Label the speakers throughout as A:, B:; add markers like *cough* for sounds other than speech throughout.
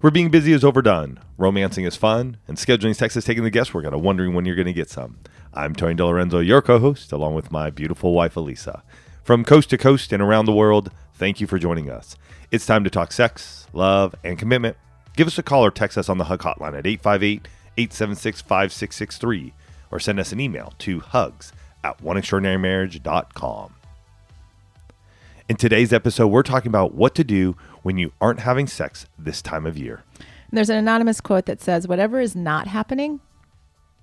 A: Where being busy is overdone, romancing is fun, and scheduling sex is taking the guesswork out of wondering when you're going to get some. I'm Tony DeLorenzo, your co host, along with my beautiful wife, Elisa. From coast to coast and around the world, thank you for joining us. It's time to talk sex, love, and commitment. Give us a call or text us on the Hug Hotline at 858 876 5663 or send us an email to hugs at oneextraordinarymarriage.com. In today's episode, we're talking about what to do when you aren't having sex this time of year.
B: There's an anonymous quote that says, Whatever is not happening,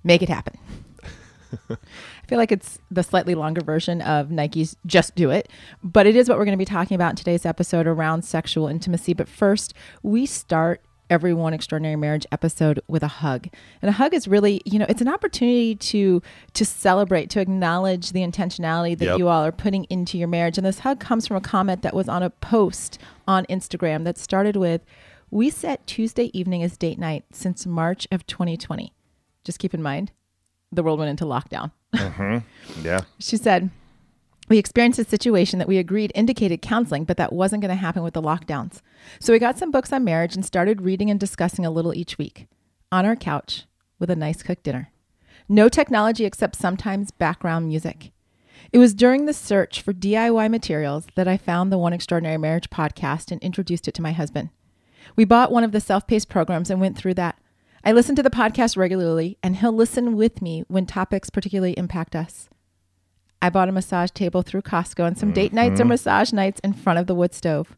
B: make it happen. *laughs* I feel like it's the slightly longer version of Nike's Just Do It, but it is what we're going to be talking about in today's episode around sexual intimacy. But first, we start every one extraordinary marriage episode with a hug. And a hug is really you know it's an opportunity to to celebrate to acknowledge the intentionality that
A: Yep.
B: you all are putting into your marriage. And this hug comes from a comment that was on a post on instagram that started with we set tuesday evening as date night since march of 2020 just keep in mind the world went into lockdown. Mm-hmm.
A: Yeah. *laughs*
B: she said, We experienced a situation that we agreed indicated counseling, but that wasn't going to happen with the lockdowns. So we got some books on marriage and started reading and discussing a little each week on our couch with a nice cooked dinner. No technology except sometimes background music. It was during the search for DIY materials that I found the One Extraordinary Marriage podcast and introduced it to my husband. We bought one of the self paced programs and went through that. I listen to the podcast regularly, and he'll listen with me when topics particularly impact us. I bought a massage table through Costco and some date nights or massage nights in front of the wood stove.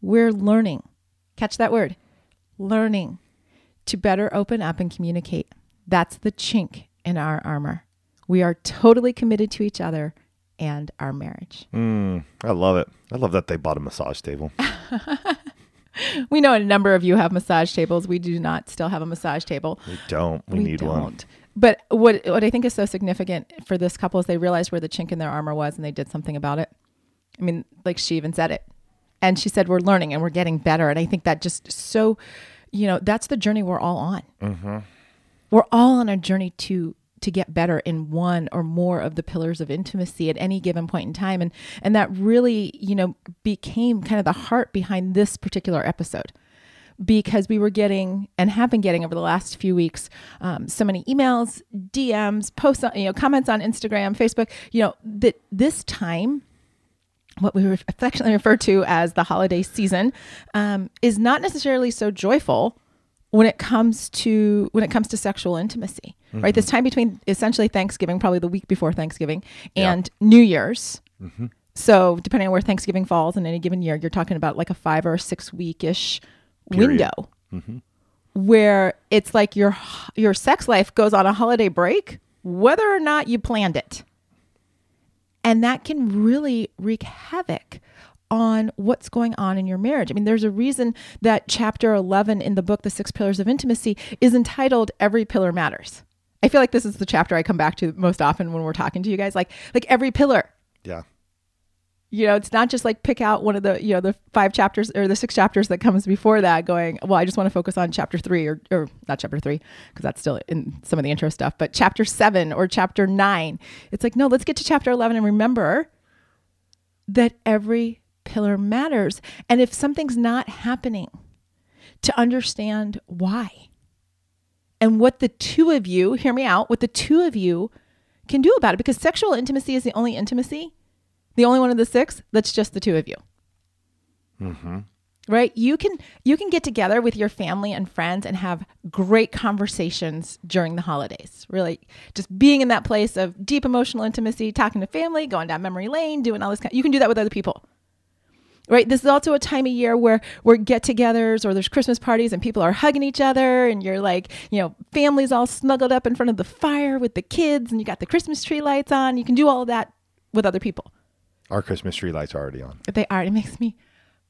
B: We're learning, catch that word, learning to better open up and communicate. That's the chink in our armor. We are totally committed to each other and our marriage.
A: Mm, I love it. I love that they bought a massage table. *laughs*
B: We know a number of you have massage tables. We do not still have a massage table.
A: We don't. We, need one.
B: But what what I think is so significant for this couple is they realized where the chink in their armor was and they did something about it. I mean, like she even said it. And she said, We're learning and we're getting better. And I think that just so, you know, that's the journey we're all on.
A: Mm-hmm.
B: We're all on a journey to to get better in one or more of the pillars of intimacy at any given point in time. And and that really, you know, became kind of the heart behind this particular episode because we were getting and have been getting over the last few weeks um, so many emails, DMs, posts, on, you know, comments on Instagram, Facebook. You know that this time, what we affectionately refer to as the holiday season, um, is not necessarily so joyful when it comes to when it comes to sexual intimacy. Right, this time between essentially Thanksgiving, probably the week before Thanksgiving,
A: Yeah.
B: and New Year's. So depending on where Thanksgiving falls in any given year, you're talking about like a five or six week ish
A: Period.
B: window mm-hmm. where it's like your your sex life goes on a holiday break whether or not you planned it and that can really wreak havoc on what's going on in your marriage. I mean, there's a reason that chapter 11 in the book, The Six Pillars of Intimacy, is entitled Every Pillar Matters. I feel like this is the chapter I come back to most often when we're talking to you guys. Like, like every pillar,
A: Yeah.
B: You know, it's not just like pick out one of the, you know, the five chapters or the six chapters that comes before that going, well, I just want to focus on chapter three or, or not chapter three, because that's still in some of the intro stuff, but chapter seven or chapter nine. It's like, no, let's get to chapter 11 and remember that every pillar matters. And if something's not happening, to understand why and what the two of you, hear me out, what the two of you can do about it because sexual intimacy is the only intimacy, the only one of the six that's just the two of you. Mm-hmm. Right? You can you can get together with your family and friends and have great conversations during the holidays. Really just being in that place of deep emotional intimacy, talking to family, going down memory lane, doing all this kind you can do that with other people right this is also a time of year where where get-togethers or there's christmas parties and people are hugging each other and you're like you know families all snuggled up in front of the fire with the kids and you got the christmas tree lights on you can do all of that with other people
A: Our Christmas tree lights are already on.
B: they are it makes me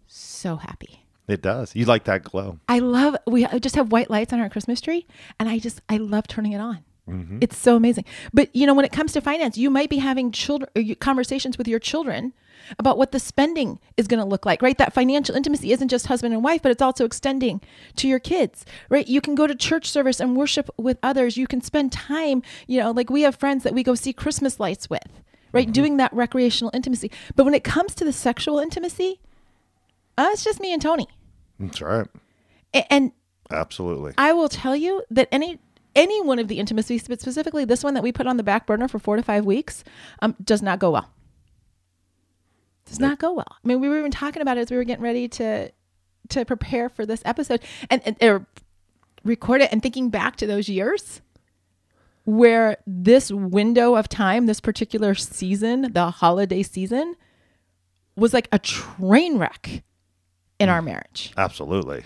B: so happy
A: It does. You like that glow.
B: I love we just have white lights on our Christmas tree and I just I love turning it on. Mm-hmm. It's so amazing. But you know when it comes to finance, you might be having children uh, conversations with your children about what the spending is going to look like, right? That financial intimacy isn't just husband and wife, but it's also extending to your kids, right? You can go to church service and worship with others. You can spend time, you know, like we have friends that we go see Christmas lights with, right? Doing that recreational intimacy. But when it comes to the sexual intimacy, uh, it's just me and Tony.
A: That's right.
B: A- And
A: Absolutely.
B: I will tell you that any any one of the intimacies, but specifically this one that we put on the back burner for four to five weeks, um, does not go well. Does not go well. I mean, we were even talking about it as we were getting ready to to prepare for this episode and, and or record it and thinking back to those years where this window of time, this particular season, the holiday season, was like a train wreck in our mm. marriage.
A: Absolutely.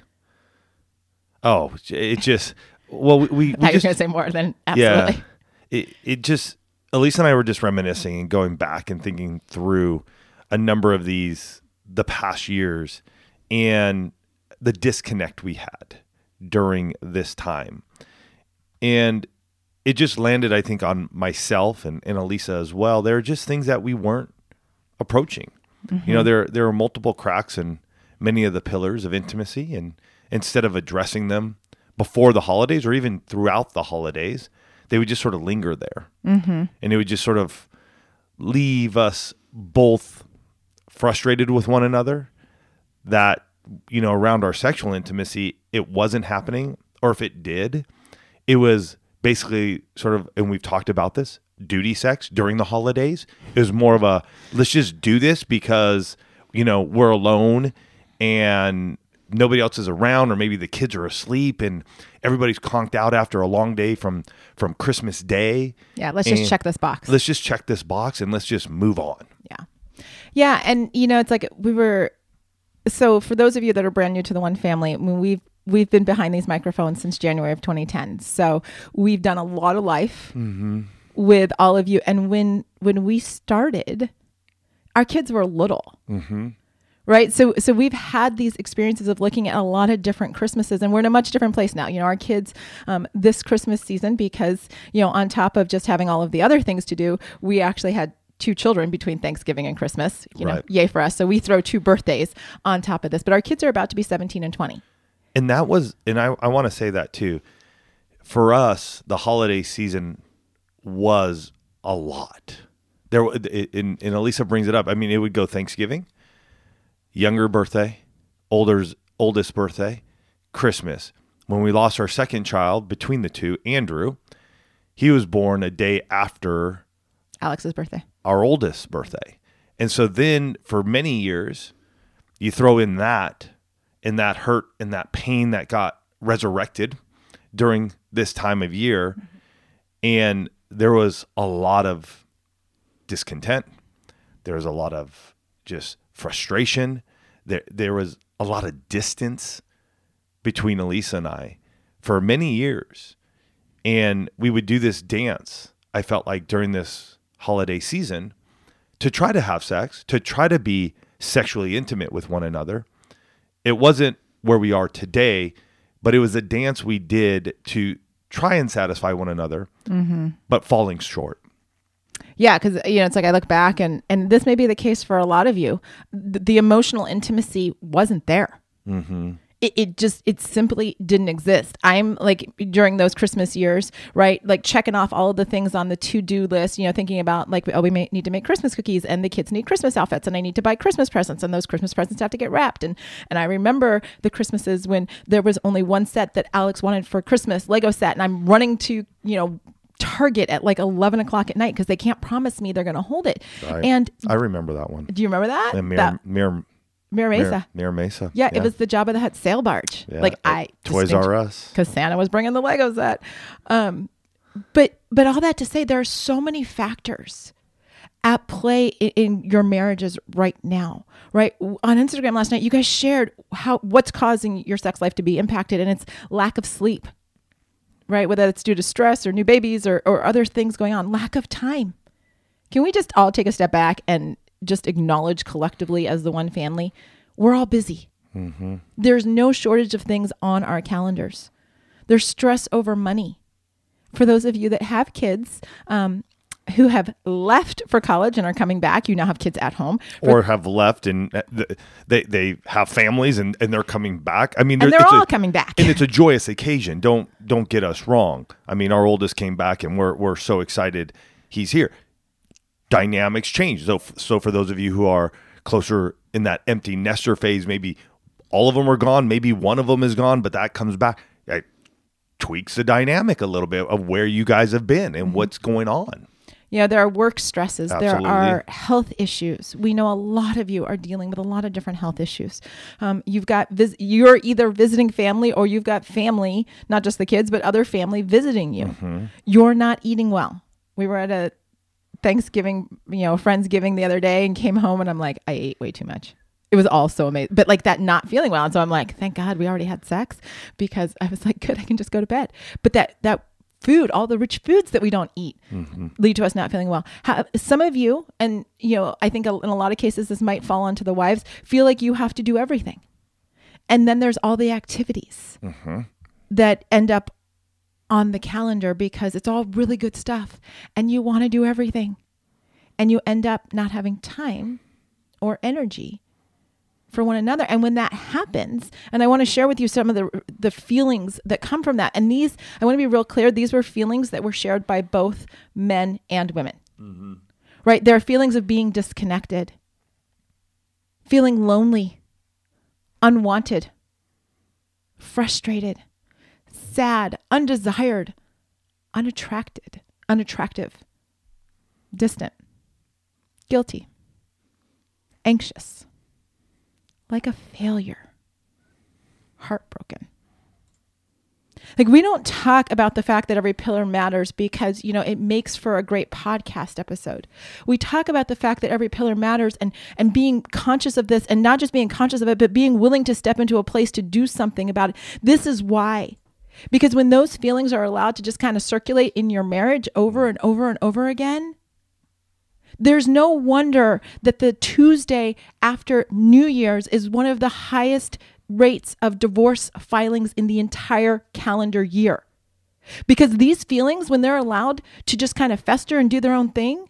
A: Oh, it just well we we, *laughs* we just
B: going to say more than absolutely.
A: yeah. It it just Elise and I were just reminiscing and going back and thinking through a number of these the past years and the disconnect we had during this time. And it just landed, I think, on myself and, and Elisa as well. There are just things that we weren't approaching. You know, there there are multiple cracks in many of the pillars of intimacy, and instead of addressing them before the holidays or even throughout the holidays, they would just sort of linger there, mm-hmm. and it would just sort of leave us both frustrated with one another. That you know, around our sexual intimacy, it wasn't happening, or if it did, it was basically sort of, and we've talked about this duty sex during the holidays. is more of a let's just do this because you know we're alone and nobody else is around, or maybe the kids are asleep and everybody's conked out after a long day from from Christmas Day.
B: Yeah, let's just check this box.
A: Let's just check this box and let's just move on.
B: Yeah. Yeah. And, you know, it's like we were, so for those of you that are brand new to the One Family, I mean, we've, we've been behind these microphones since January of 2010. So we've done a lot of life with all of you. And when, when we started, our kids were little. Right. So so we've had these experiences of looking at a lot of different Christmases and we're in a much different place now. You know, our kids um, this Christmas season, because, you know, on top of just having all of the other things to do, we actually had two children between Thanksgiving and Christmas. You know,
A: Right.
B: yay for us. So we throw two birthdays on top of this. But our kids are about to be 17 and 20.
A: And that was and i, I want to say that too for us the holiday season was a lot there and, and elisa brings it up i mean it would go thanksgiving younger birthday older's oldest birthday christmas when we lost our second child between the two andrew he was born a day after
B: Alex's birthday.
A: our oldest birthday. And so then for many years, you throw in that and that hurt and that pain that got resurrected during this time of year. And there was a lot of discontent. There was a lot of just frustration. There, there was a lot of distance between Elisa and I for many years. And we would do this dance, I felt like during this holiday season, to try to have sex, to try to be sexually intimate with one another. It wasn't where we are today, but it was a dance we did to try and satisfy one another, but falling short.
B: Yeah, because you know, it's like I look back, and and this may be the case for a lot of you. The, the emotional intimacy wasn't there. Mm-hmm. It, it just it simply didn't exist. I'm like during those Christmas years, right? Like checking off all of the things on the to do list. You know, thinking about like oh, we may need to make Christmas cookies, and the kids need Christmas outfits, and I need to buy Christmas presents, and those Christmas presents have to get wrapped. And and I remember the Christmases when there was only one set that Alex wanted for Christmas, Lego set, and I'm running to you know Target at like 11 o'clock at night because they can't promise me they're going to hold it.
A: Right.
B: And
A: I remember that one.
B: do you remember that?
A: And Mir,
B: That-
A: Mir,
B: Mira
A: Mir,
B: Mesa.
A: Mir Mesa.
B: yeah, it was the Jabba the Hutt sail barge.
A: Yeah.
B: Like I
A: Toys R Us.
B: because Santa was bringing the Lego set. Um, but but all that to say, there are so many factors at play in, in your marriages right now. Right on Instagram last night, you guys shared how what's causing your sex life to be impacted, and it's lack of sleep. Right, whether it's due to stress or new babies or, or other things going on, lack of time. Can we just all take a step back and just acknowledge collectively as the one family, we're all busy. There's no shortage of things on our calendars. There's stress over money. For those of you that have kids, um, who have left for college and are coming back. You now have kids at home.
A: or have left and uh, they they have families and, and they're coming back. I mean,
B: And they're
A: it's
B: all
A: a-
B: coming back.
A: and it's a joyous occasion. Don't don't get us wrong. I mean, our oldest came back, and we're we're so excited he's here. Dynamics change. So so for those of you who are closer in that empty nester phase, maybe all of them are gone, maybe one of them is gone, but that comes back. It tweaks the dynamic a little bit of where you guys have been
B: Mm-hmm.
A: and what's going on.
B: Know, there are work stresses.
A: Absolutely.
B: There are health issues. We know a lot of you are dealing with a lot of different health issues. Um, you've got vis- you're either visiting family or you've got family, not just the kids, but other family visiting you.
A: Mm-hmm.
B: You're not eating well. We were at a Thanksgiving, you know, Friendsgiving the other day and came home and I'm like, I ate way too much. It was all so amazing, but like that not feeling well. And so I'm like, thank God we already had sex because I was like, *laughs* good, I can just go to bed. But that, that, food all the rich foods that we don't eat mm-hmm. lead to us not feeling well How, some of you and you know i think in a lot of cases this might fall onto the wives feel like you have to do everything and then there's all the activities mm-hmm. that end up on the calendar because it's all really good stuff and you want to do everything. And you end up not having time or energy for one another. And when that happens and i want to share with you some of the the feelings that come from that. And these i want to be real clear these were feelings that were shared by both men and women. Mm-hmm. Right? There are feelings of being disconnected feeling lonely unwanted frustrated sad undesired unattracted unattractive distant guilty anxious like a failure, heartbroken. Like, we don't talk about the fact that every pillar matters because, you know, it makes for a great podcast episode. We talk about the fact that every pillar matters and, and being conscious of this and not just being conscious of it, but being willing to step into a place to do something about it. This is why. Because when those feelings are allowed to just kind of circulate in your marriage over and over and over again, there's no wonder that the Tuesday after New Year's is one of the highest rates of divorce filings in the entire calendar year. Because these feelings, when they're allowed to just kind of fester and do their own thing,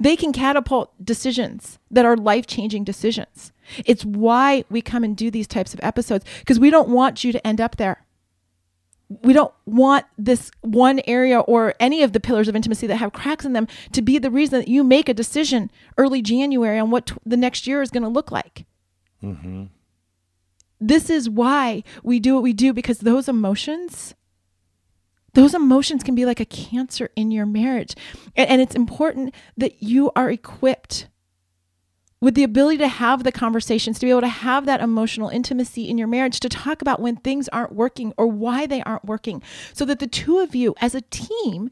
B: they can catapult decisions that are life changing decisions. It's why we come and do these types of episodes because we don't want you to end up there we don't want this one area or any of the pillars of intimacy that have cracks in them to be the reason that you make a decision early January on what t- the next year is going to look like. Mm-hmm. This is why we do what we do because those emotions, those emotions can be like a cancer in your marriage. And, and it's important that you are equipped with the ability to have the conversations, to be able to have that emotional intimacy in your marriage, to talk about when things aren't working or why they aren't working, so that the two of you as a team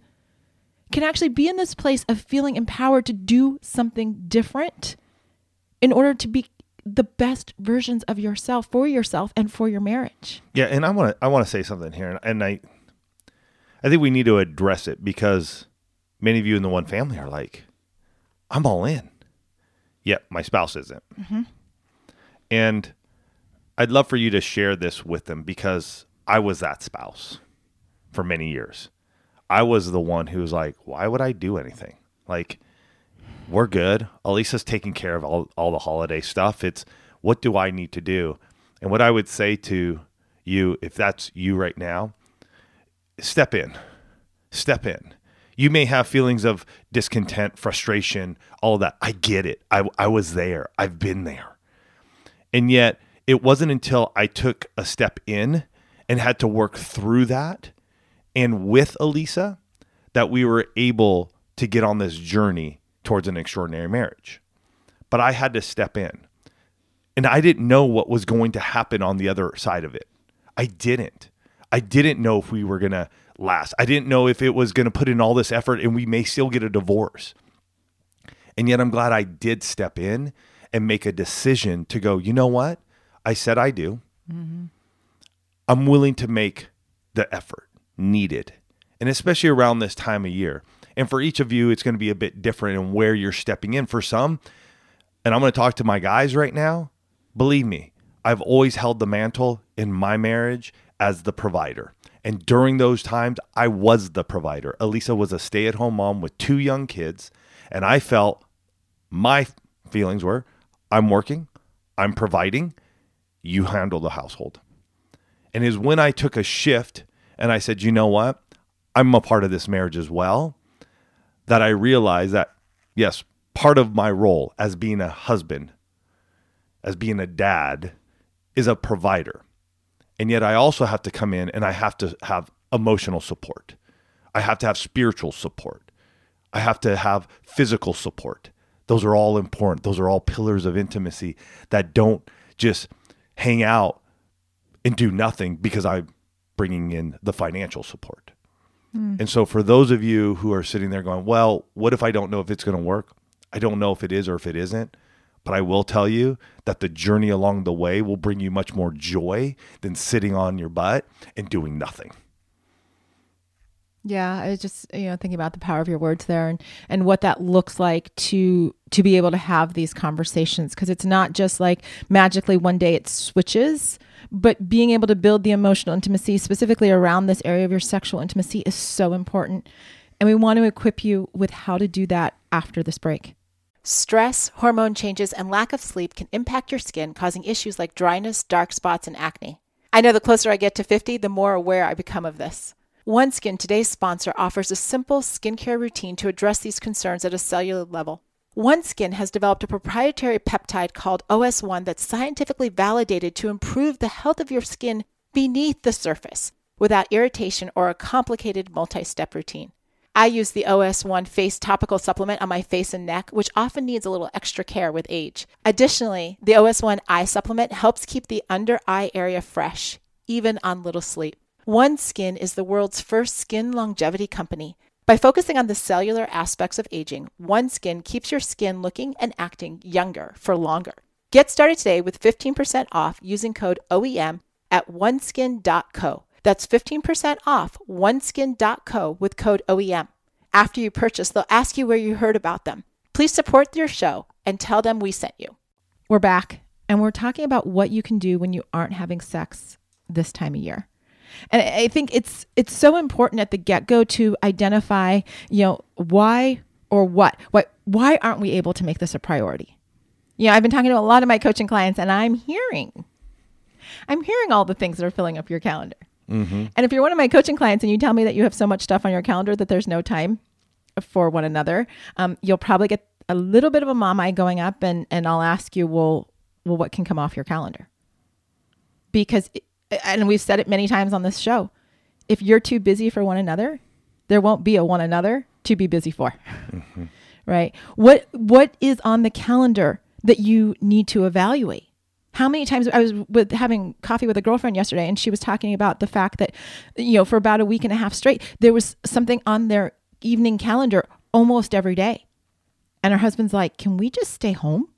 B: can actually be in this place of feeling empowered to do something different in order to be the best versions of yourself for yourself and for your marriage.
A: Yeah, and I want to I want to say something here, and, and I I think we need to address it because many of you in the one family are like, I'm all in. Yet my spouse isn't, mm-hmm. and I'd love for you to share this with them because I was that spouse for many years. I was the one who was like, why would I do anything? Like, we're good. Elisa's taking care of all, all the holiday stuff. It's what do I need to do? And what I would say to you, if that's you right now, step in. Step in. You may have feelings of discontent, frustration, all of that. I get it. I, I was there. I've been there. And yet, it wasn't until I took a step in and had to work through that and with Elisa that we were able to get on this journey towards an extraordinary marriage. But I had to step in. And I didn't know what was going to happen on the other side of it. I didn't. I didn't know if we were going to last. I didn't know if it was going to put in all this effort and we may still get a divorce. And yet I'm glad I did step in and make a decision to go, you know what? I said I do. Mm-hmm. I'm willing to make the effort needed. And especially around this time of year. And for each of you, it's going to be a bit different in where you're stepping in. For some, and I'm going to talk to my guys right now, believe me, I've always held the mantle in my marriage as the provider. And during those times, I was the provider. Elisa was a stay at home mom with two young kids. And I felt my feelings were I'm working, I'm providing, you handle the household. And is when I took a shift and I said, you know what? I'm a part of this marriage as well, that I realized that, yes, part of my role as being a husband, as being a dad, is a provider. And yet I also have to come in and I have to have emotional support. I have to have spiritual support. I have to have physical support. Those are all important. Those are all pillars of intimacy that don't just hang out and do nothing because I'm bringing in the financial support. Mm. And so, for those of you who are sitting there going, well, what if I don't know if it's going to work? I don't know if it is or if it isn't. But I will tell you that the journey along the way will bring you much more joy than sitting on your butt and doing nothing.
B: Yeah, I was just you know thinking about the power of your words there and and what that looks like to to be able to have these conversations because it's not just like magically one day it switches, but being able to build the emotional intimacy specifically around this area of your sexual intimacy is so important. And we want to equip you with how to do that after this break. Stress, hormone changes, and lack of sleep can impact your skin, causing issues like dryness, dark spots, and acne. I know the closer I get to 50, the more aware I become of this. OneSkin, today's sponsor, offers a simple skincare routine to address these concerns at a cellular level. OneSkin has developed a proprietary peptide called OS1 that's scientifically validated to improve the health of your skin beneath the surface without irritation or a complicated multi step routine. I use the OS1 face topical supplement on my face and neck, which often needs a little extra care with age. Additionally, the OS1 eye supplement helps keep the under eye area fresh, even on little sleep. OneSkin is the world's first skin longevity company. By focusing on the cellular aspects of aging, OneSkin keeps your skin looking and acting younger for longer. Get started today with 15% off using code OEM at oneskin.co. That's 15% off oneskin.co with code OEM. After you purchase, they'll ask you where you heard about them. Please support your show and tell them we sent you. We're back, and we're talking about what you can do when you aren't having sex this time of year. And I think it's it's so important at the get-go to identify, you know, why or what. What why aren't we able to make this a priority? You know, I've been talking to a lot of my coaching clients and I'm hearing I'm hearing all the things that are filling up your calendar. Mm-hmm. And if you're one of my coaching clients and you tell me that you have so much stuff on your calendar that there's no time for one another, um, you'll probably get a little bit of a mom eye going up, and and I'll ask you, well, well, what can come off your calendar? Because and we've said it many times on this show if you're too busy for one another there won't be a one another to be busy for mm-hmm. right what what is on the calendar that you need to evaluate how many times I was with having coffee with a girlfriend yesterday and she was talking about the fact that you know for about a week and a half straight there was something on their evening calendar almost every day and her husband's like can we just stay home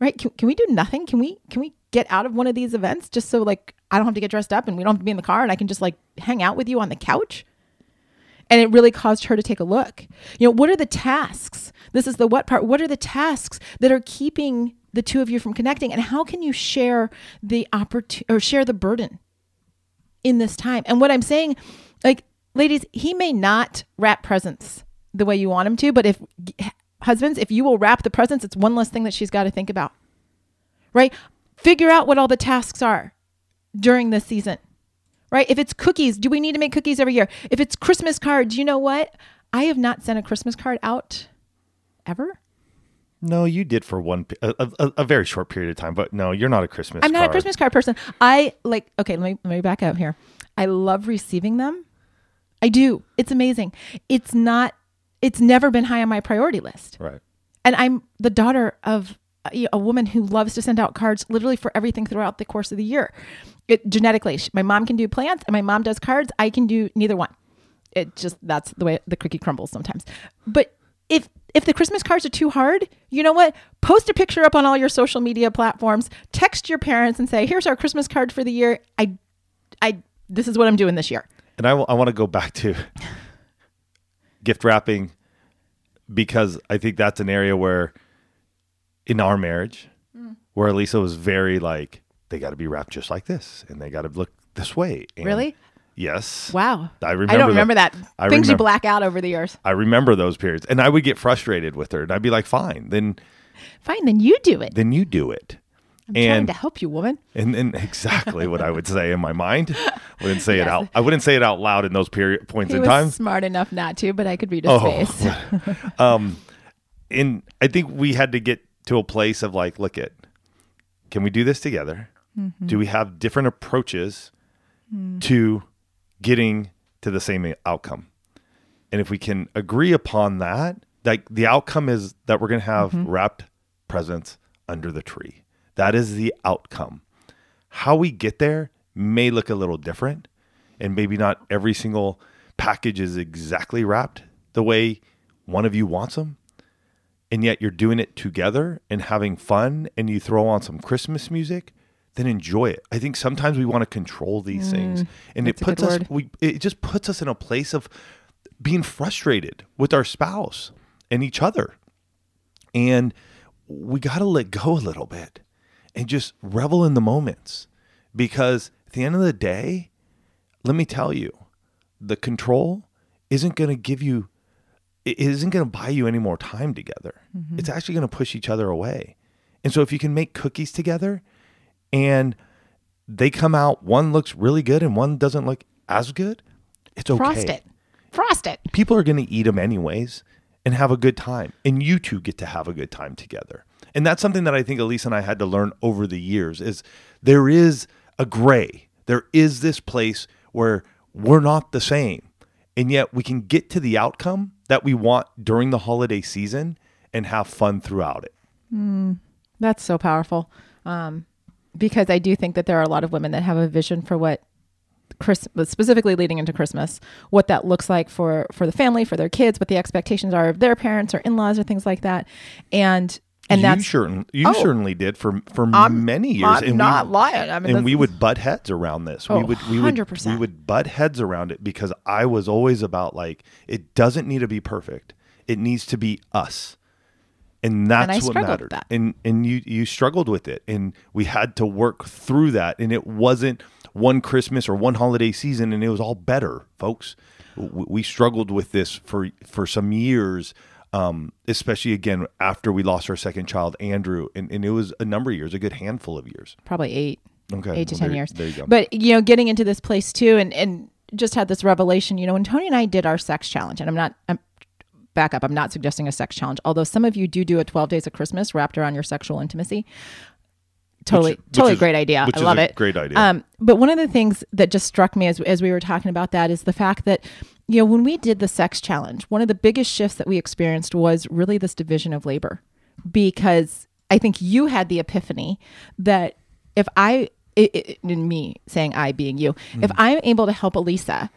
B: right can, can we do nothing can we can we get out of one of these events just so like I don't have to get dressed up and we don't have to be in the car and I can just like hang out with you on the couch. And it really caused her to take a look. You know, what are the tasks? This is the what part. What are the tasks that are keeping the two of you from connecting and how can you share the opportunity or share the burden in this time? And what I'm saying like ladies, he may not wrap presents the way you want him to, but if husbands, if you will wrap the presents, it's one less thing that she's got to think about. Right? Figure out what all the tasks are during this season, right? If it's cookies, do we need to make cookies every year? If it's Christmas cards, you know what? I have not sent a Christmas card out ever.
A: No, you did for one a, a, a, very short period of time, but no, you're not a Christmas.
B: I'm not
A: card.
B: a Christmas card person. I like. Okay, let me let me back up here. I love receiving them. I do. It's amazing. It's not. It's never been high on my priority list.
A: Right.
B: And I'm the daughter of a woman who loves to send out cards literally for everything throughout the course of the year. It, genetically, my mom can do plants and my mom does cards. I can do neither one. It just that's the way the cookie crumbles sometimes. But if if the Christmas cards are too hard, you know what? Post a picture up on all your social media platforms. Text your parents and say, "Here's our Christmas card for the year. I, I, this is what I'm doing this year."
A: And I, w- I want to go back to gift wrapping because I think that's an area where in our marriage mm. where Elisa was very like, they got to be wrapped just like this, and they got to look this way. And
B: Really?
A: Yes.
B: Wow.
A: I remember.
B: I don't remember that.
A: I
B: Things you
A: remember-
B: black out over the years.
A: I remember those periods, and I would get frustrated with her, and I'd be like, "Fine, then
B: Fine, then you do it.
A: then you do it."
B: I'm trying to help you, woman.
A: and then *laughs* exactly what I would say in my mind. I wouldn't say it out. I wouldn't say it out loud in those period points
B: He
A: in
B: was
A: time.
B: smart enough not to, but I could read his
A: Oh,
B: face. *laughs*
A: um, and I think we had to get to a place of like, look at, can we do this together?
B: Mm-hmm.
A: Do we have different approaches
B: Mm.
A: to getting to the same outcome? And if we can agree upon that, like the outcome is that we're going to have
B: Mm-hmm.
A: wrapped presents under the tree. That is the outcome. How we get there may look a little different, and maybe not every single package is exactly wrapped the way one of you wants them. And yet you're doing it together and having fun, and you throw on some Christmas music, then enjoy it. I think sometimes we want to control these things, and it
B: Mm, that's a good
A: puts us
B: word.
A: we it just puts us in a place of being frustrated with our spouse and each other. And we got to let go a little bit and just revel in the moments because at the end of the day, let me tell you, the control isn't going to give you, it isn't going to buy you any more time together. It's actually going to push each other away. And so if you can make cookies together and they come out, one looks really good and one doesn't look as good, it's okay
B: Frost it. Frost it.
A: people are going to eat them anyways and have a good time. And you two get to have a good time together. And that's something that I think Elise and I had to learn over the years is there is a gray. There is this place where we're not the same. And yet we can get to the outcome that we want during the holiday season and have fun throughout it.
B: That's so powerful. Um, because I do think that there are a lot of women that have a vision for what Christmas, specifically leading into Christmas, what that looks like for for the family, for their kids, what the expectations are of their parents or in laws or things like that, and and
A: you
B: that's
A: certain you
B: Oh.
A: certainly did for for
B: I'm-
A: many years.
B: I'm
A: and
B: not
A: we,
B: lying. I mean,
A: and we would butt heads around this. we
B: Oh,
A: would we
B: 100%.
A: we would butt heads around it because I was always about like it doesn't need to be perfect. It needs to be us. And that's
B: I
A: what mattered. And and you you struggled with it and we had to work through that and it wasn't one Christmas or one holiday season and it was all better, folks. We struggled with this for for some years um, especially again after we lost our second child, Andrew, and, and it was a number of years, a good handful of years.
B: probably eight,
A: Okay,
B: eight to
A: well,
B: ten
A: there-
B: years.
A: there you go.
B: But you know, getting into this place too, and and just had this revelation. You know, when Tony and I did our sex challenge, and I'm not. I'm, Back up. I'm not suggesting a sex challenge, although some of you do do a 12 days of Christmas wrapped around your sexual intimacy. Totally,
A: Which- which
B: totally
A: is-
B: great idea. I love it.
A: great idea.
B: Um, but one of the things that just struck me as as we were talking about that is the fact that you know when we did the sex challenge, one of the biggest shifts that we experienced was really this division of labor, because I think you had the epiphany that if I, it, it, me saying I being you, if I'm able to help Elisa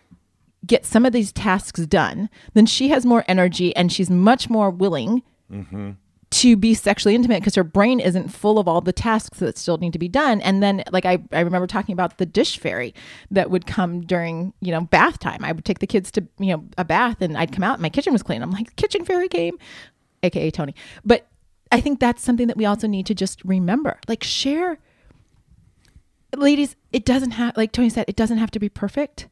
B: get some of these tasks done, then she has more energy and she's much more willing mm-hmm. to be sexually intimate because her brain isn't full of all the tasks that still need to be done. And then, like, I, I remember talking about the dish fairy that would come during, you know, bath time. I would take the kids to, you know, a bath and I'd come out and my kitchen was clean. I'm like, kitchen fairy came, AKA Tony. But I think that's something that we also need to just remember. Like, share, ladies, it doesn't have, like Tony said, it doesn't have to be perfect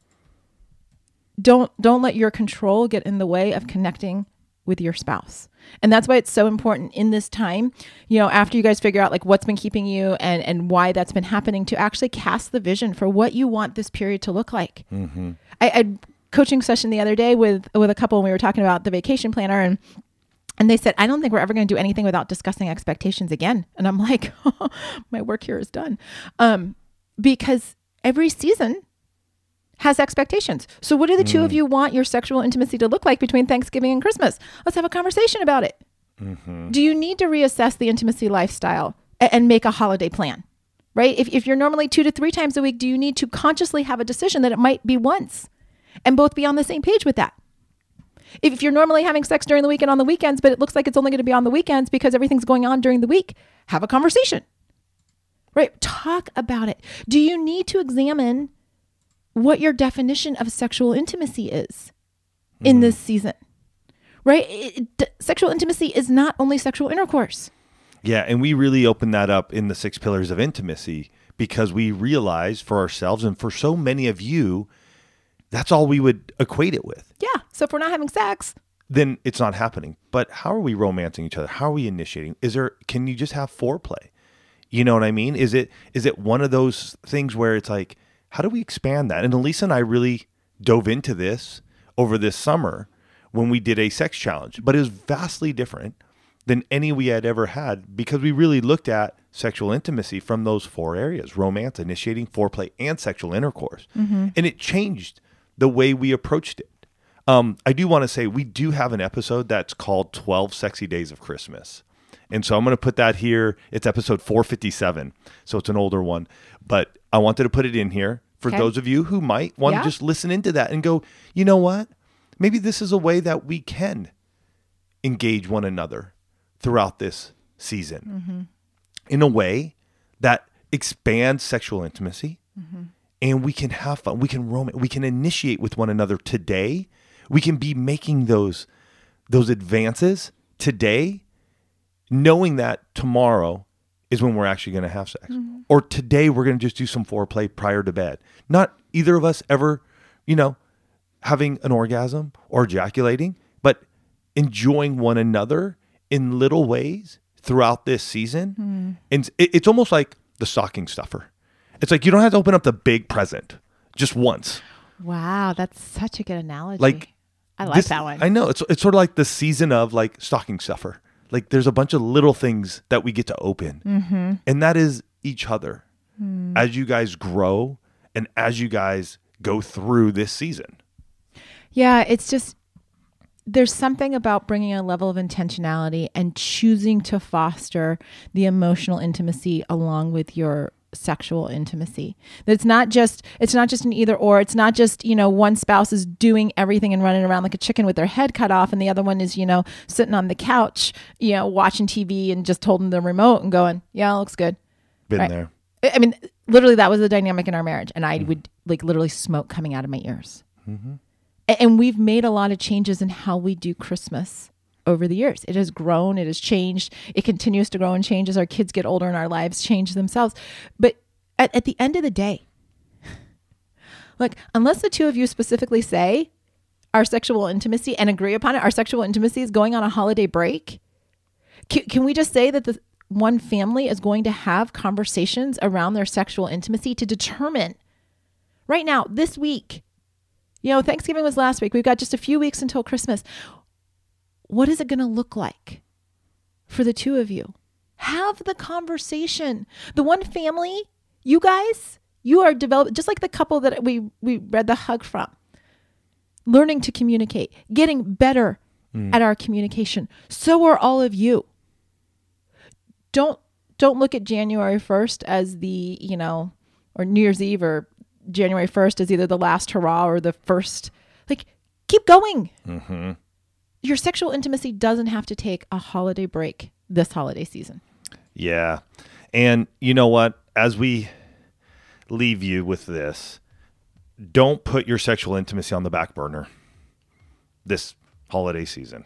B: don't don't let your control get in the way of connecting with your spouse and that's why it's so important in this time you know after you guys figure out like what's been keeping you and and why that's been happening to actually cast the vision for what you want this period to look like I, I had coaching session the other day with with a couple and we were talking about the vacation planner and and they said, I don't think we're ever going to do anything without discussing expectations again. And I'm like, *laughs* my work here is done. Um, because every season has expectations. So, what do the two of mm. you want your sexual intimacy to look like between Thanksgiving and Christmas? Let's have a conversation about it. Mm-hmm. Do you need to reassess the intimacy lifestyle and make a holiday plan? Right? If, if you're normally two to three times a week, do you need to consciously have a decision that it might be once and both be on the same page with that? If you're normally having sex during the week and on the weekends, but it looks like it's only going to be on the weekends because everything's going on during the week, have a conversation. Right? Talk about it. Do you need to examine what your definition of sexual intimacy is in hmm. this season? Right? It- it- sexual intimacy is not only sexual intercourse.
A: Yeah, and we really open that up in the six pillars of intimacy because we realize for ourselves and for so many of you, that's all we would equate it with.
B: Yeah. So if we're not having sex,
A: Then it's not happening. But how are we romancing each other? How are we initiating? Is there can you just have foreplay? You know what I mean? Is it is it one of those things where it's like, how do we expand that? And Elisa and I really dove into this over this summer when we did a sex challenge, but it was vastly different than any we had ever had because we really looked at sexual intimacy from those four areas romance, initiating, foreplay, and sexual intercourse. And it changed the way we approached it. Um, I do want to say we do have an episode that's called 12 Sexy Days of Christmas. And so I'm going to put that here. It's episode 457. So it's an older one. But I wanted to put it in here for
B: Okay.
A: those of you who might want
B: Yeah.
A: to just listen into that and go, you know what? Maybe this is a way that we can engage one another throughout this season mm-hmm. in a way that expands sexual intimacy mm-hmm. and we can have fun we can rom- we can initiate with one another today we can be making those those advances today knowing that tomorrow is when we're actually going to have sex. Mm-hmm. Or today we're going to just do some foreplay prior to bed. Not either of us ever you know having an orgasm or ejaculating but enjoying one another in little ways throughout this season. Mm-hmm. And it, it's almost like the stocking stuffer. It's like you don't have to open up the big present just once.
B: Wow, that's such a good analogy.
A: Like,
B: I like
A: this-
B: that one.
A: I know it's it's sort of like the season of like stocking stuffer. Like there's a bunch of little things that we get to open,
B: Mm-hmm.
A: and that is each other
B: Mm.
A: as you guys grow and as you guys go through this season.
B: Yeah, it's just there's something about bringing a level of intentionality and choosing to foster the emotional intimacy along with your sexual intimacy. That it's not just it's not just an either or. It's not just, you know, one spouse is doing everything and running around like a chicken with their head cut off and the other one is, you know, sitting on the couch, you know, watching TV and just holding the remote and going, "Yeah, it looks good."
A: Been
B: Right.
A: there.
B: I mean, literally, that was the dynamic in our marriage, and I mm-hmm. would like literally smoke coming out of my ears. Mm-hmm. A- And we've made a lot of changes in how we do Christmas over the years. It has grown, it has changed, it continues to grow and change as our kids get older and our lives change themselves. But at, at the end of the day, *laughs* like, unless the two of you specifically say our sexual intimacy and agree upon it, our sexual intimacy is going on a holiday break, can, can we just say that the one family is going to have conversations around their sexual intimacy to determine right now, this week, you know, Thanksgiving was last week. We've got just a few weeks until Christmas. What is it going to look like for the two of you? Have the conversation. The one family, you guys, you are developed just like the couple that we we read the hug from. Learning to communicate, getting better hmm. at our communication. So are all of you. Don't don't look at January 1st as the, you know, or New Year's Eve or January 1st as either the last hurrah or the first. Like, keep going. Mm-hmm. Your sexual intimacy doesn't have to take a holiday break this holiday season.
A: Yeah. And you know what? As we leave you with this, don't put your sexual intimacy on the back burner this holiday season.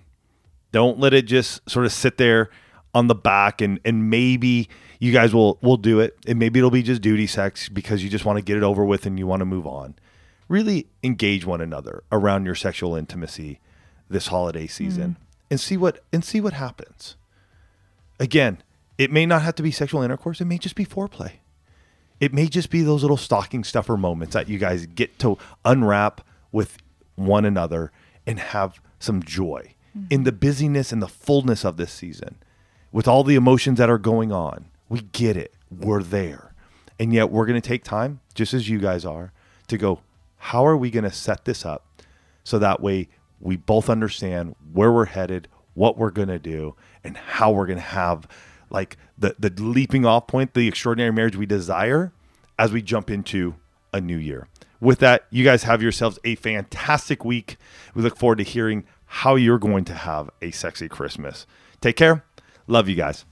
A: Don't let it just sort of sit there on the back and and maybe you guys will will do it and maybe it'll be just duty sex because you just want to get it over with and you want to move on. Really engage one another around your sexual intimacy this holiday season mm. and see what and see what happens again, it may not have to be sexual intercourse. It may just be foreplay. It may just be those little stocking stuffer moments that you guys get to unwrap with one another and have some joy mm. in the busyness and the fullness of this season. With all the emotions that are going on, we get it. We're there. And yet we're going to take time, just as you guys are, to go, how are we going to set this up so that way we both understand where we're headed, what we're going to do, and how we're going to have like the the leaping off point, the extraordinary marriage we desire as we jump into a new year. With that, you guys have yourselves a fantastic week. We look forward to hearing how you're going to have a sexy Christmas. Take care. Love you guys.